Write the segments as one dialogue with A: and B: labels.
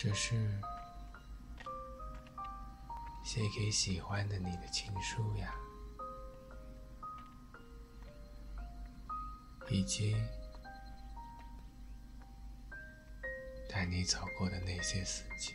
A: 这是写给喜欢的你的情书呀，以及带你走过的那些四季。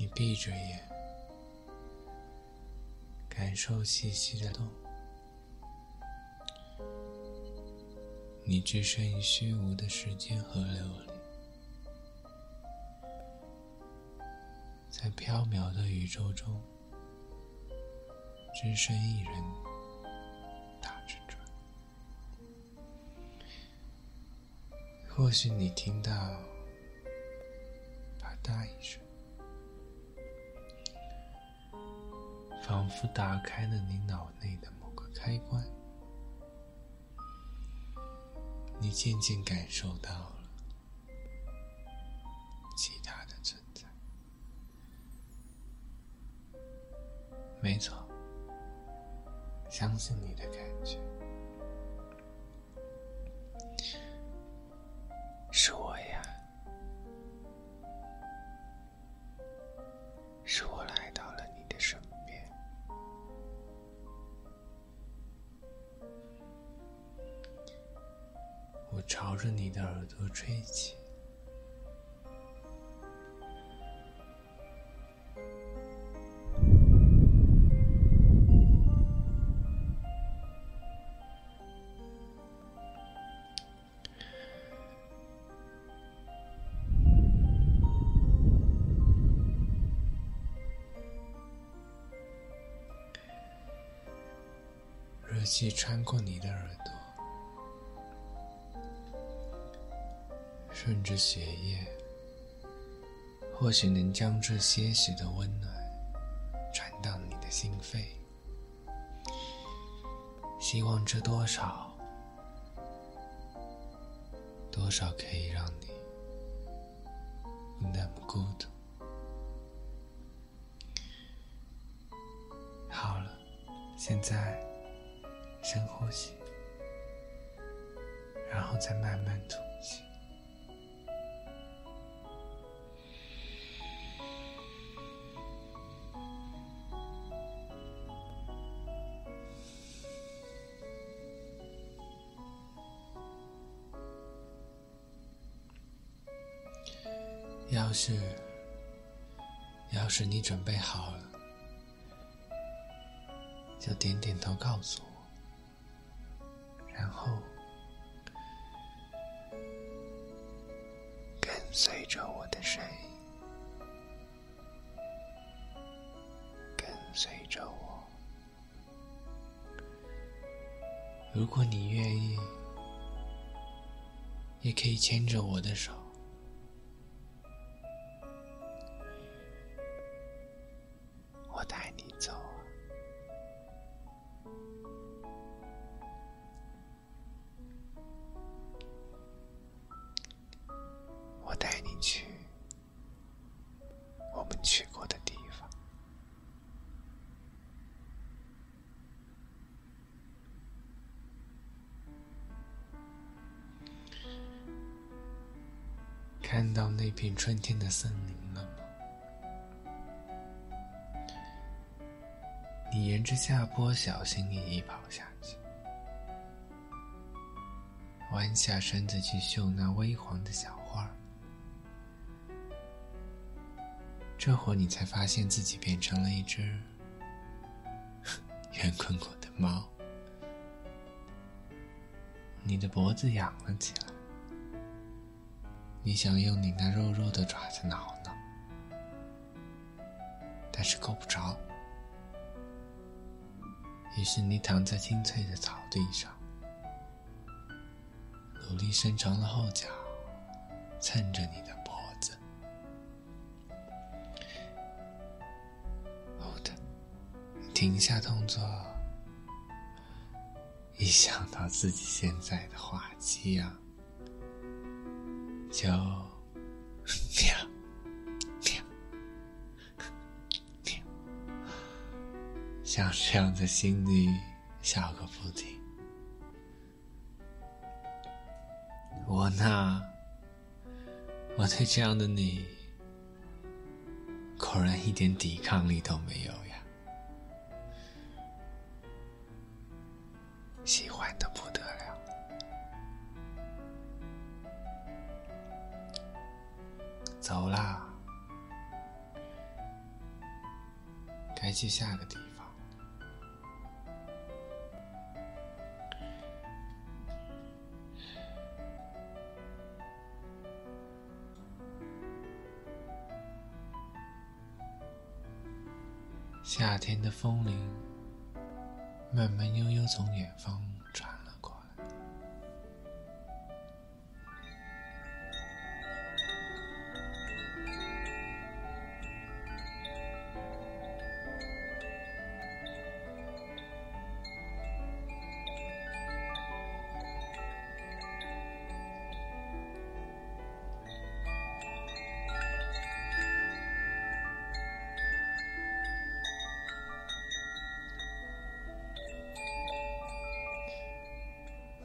A: 你闭着眼，感受气息的动。你置身于虚无的时间河流里。在缥缈的宇宙中，只身一人打着转。或许你听到“啪嗒”一声，仿佛打开了你脑内的某个开关，你渐渐感受到了其他的存在。没错，相信你的感觉，着你的耳朵吹起。热气穿过你的耳朵，顺着血液，或许能将这些许的温暖传到你的心肺。希望这多少，多少可以让你不那么孤独。好了，现在。深呼吸，然后再慢慢吐要是，要是你准备好了，就点点头告诉我。然后，跟随着我的声音，跟随着我。如果你愿意，也可以牵着我的手。去过的地方看到那片春天的森林了吗？你沿着下坡小心翼翼跑下去，弯下身子去嗅那微黄的小花儿。这会你才发现自己变成了一只圆滚滚的猫，你的脖子仰了起来。你想用你那肉肉的爪子挠挠，但是够不着。于是你躺在青翠的草地上，努力伸长了后脚，蹭着你的停下动作，一想到自己现在的话机啊，就喵喵喵，像这样在心里笑个不停。我呢，我对这样的你，果然一点抵抗力都没有的不得了。走啦，该去下个地方。夏天的风铃慢慢悠悠从远方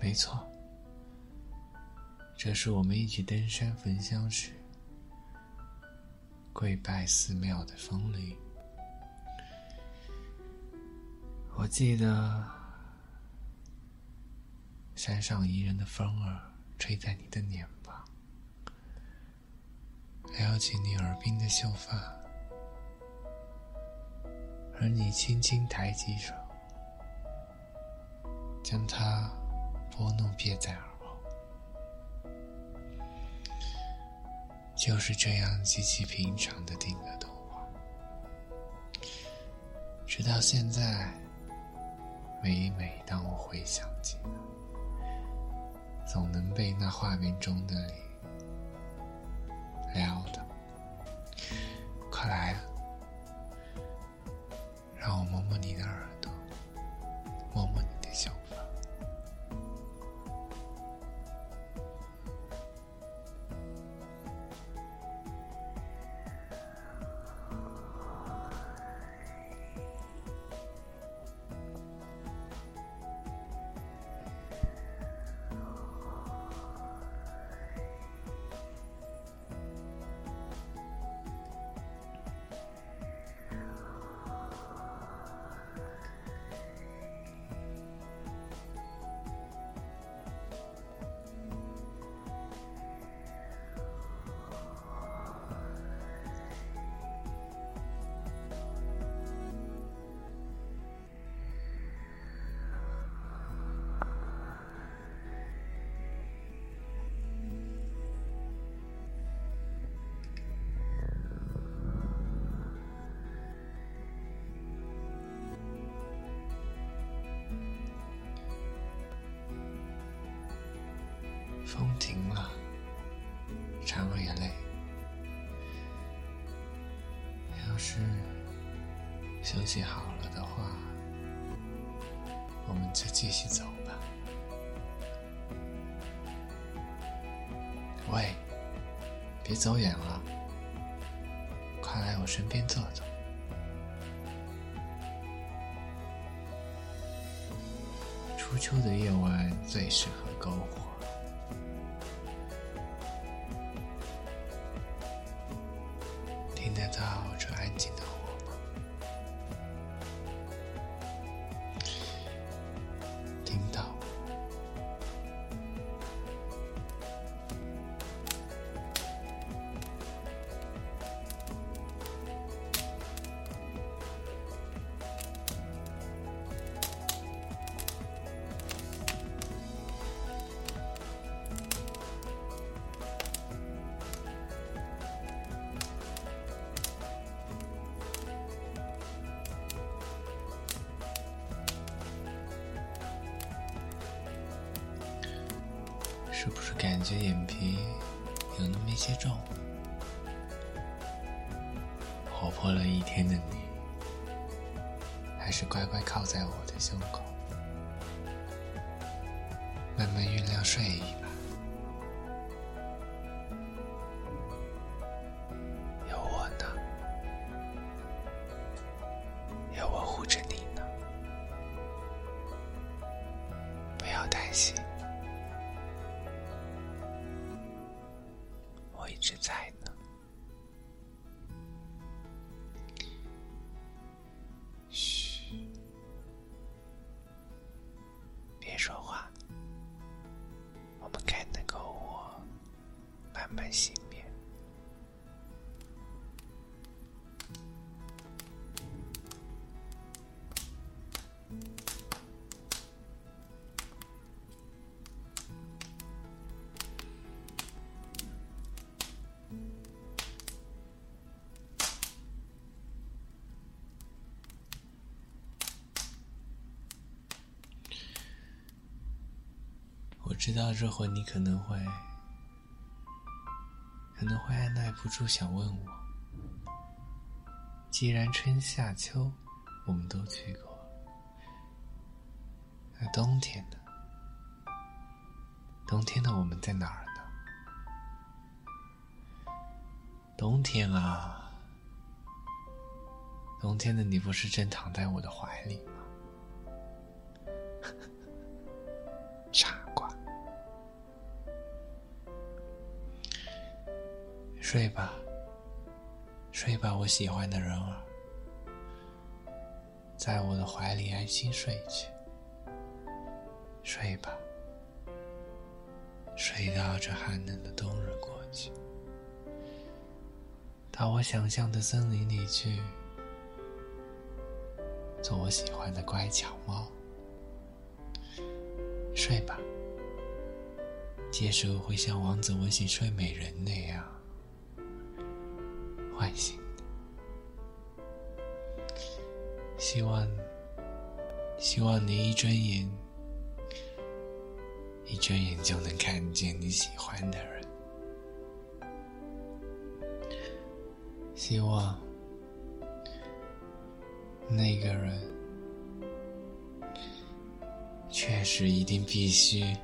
A: 没错，这是我们一起登山焚香时跪拜寺庙的风铃。我记得山上宜人的风儿吹在你的脸庞，撩起你耳鬓的秀发，而你轻轻抬起手，将它。拨弄别在耳后，就是这样极其平常的定格童话，直到现在，每每当我回想起来，总能被那画面中的你撩风停了，蝉儿也累。要是休息好了的话，我们就继续走吧。喂，别走远了，快来我身边坐坐。初秋的夜晚最适合篝火。是不是感觉眼皮有那么一些重？活泼了一天的你，还是乖乖靠在我的胸口，慢慢酝酿睡意吧。熄灭。我知道这会你可能会，可能会按耐不住想问我，既然春夏秋我们都去过，那冬天呢？冬天的我们在哪儿呢？冬天啊，冬天的你不是正躺在我的怀里吗？睡吧，睡吧，我喜欢的人儿，在我的怀里安心睡去。睡吧，睡到这寒冷的冬日过去，到我想象的森林里去，做我喜欢的乖巧猫。睡吧，届时我会像王子吻醒睡美人那样唤醒。希望，希望你一睁眼，一睁眼就能看见你喜欢的人。希望那个人。确实，一定必须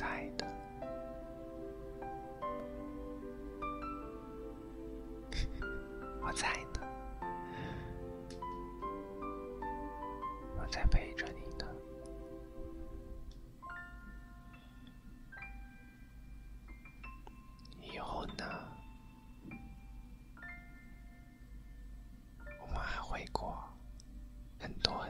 A: 在的，我在呢，我在陪着你呢。以后呢，我们还会过很多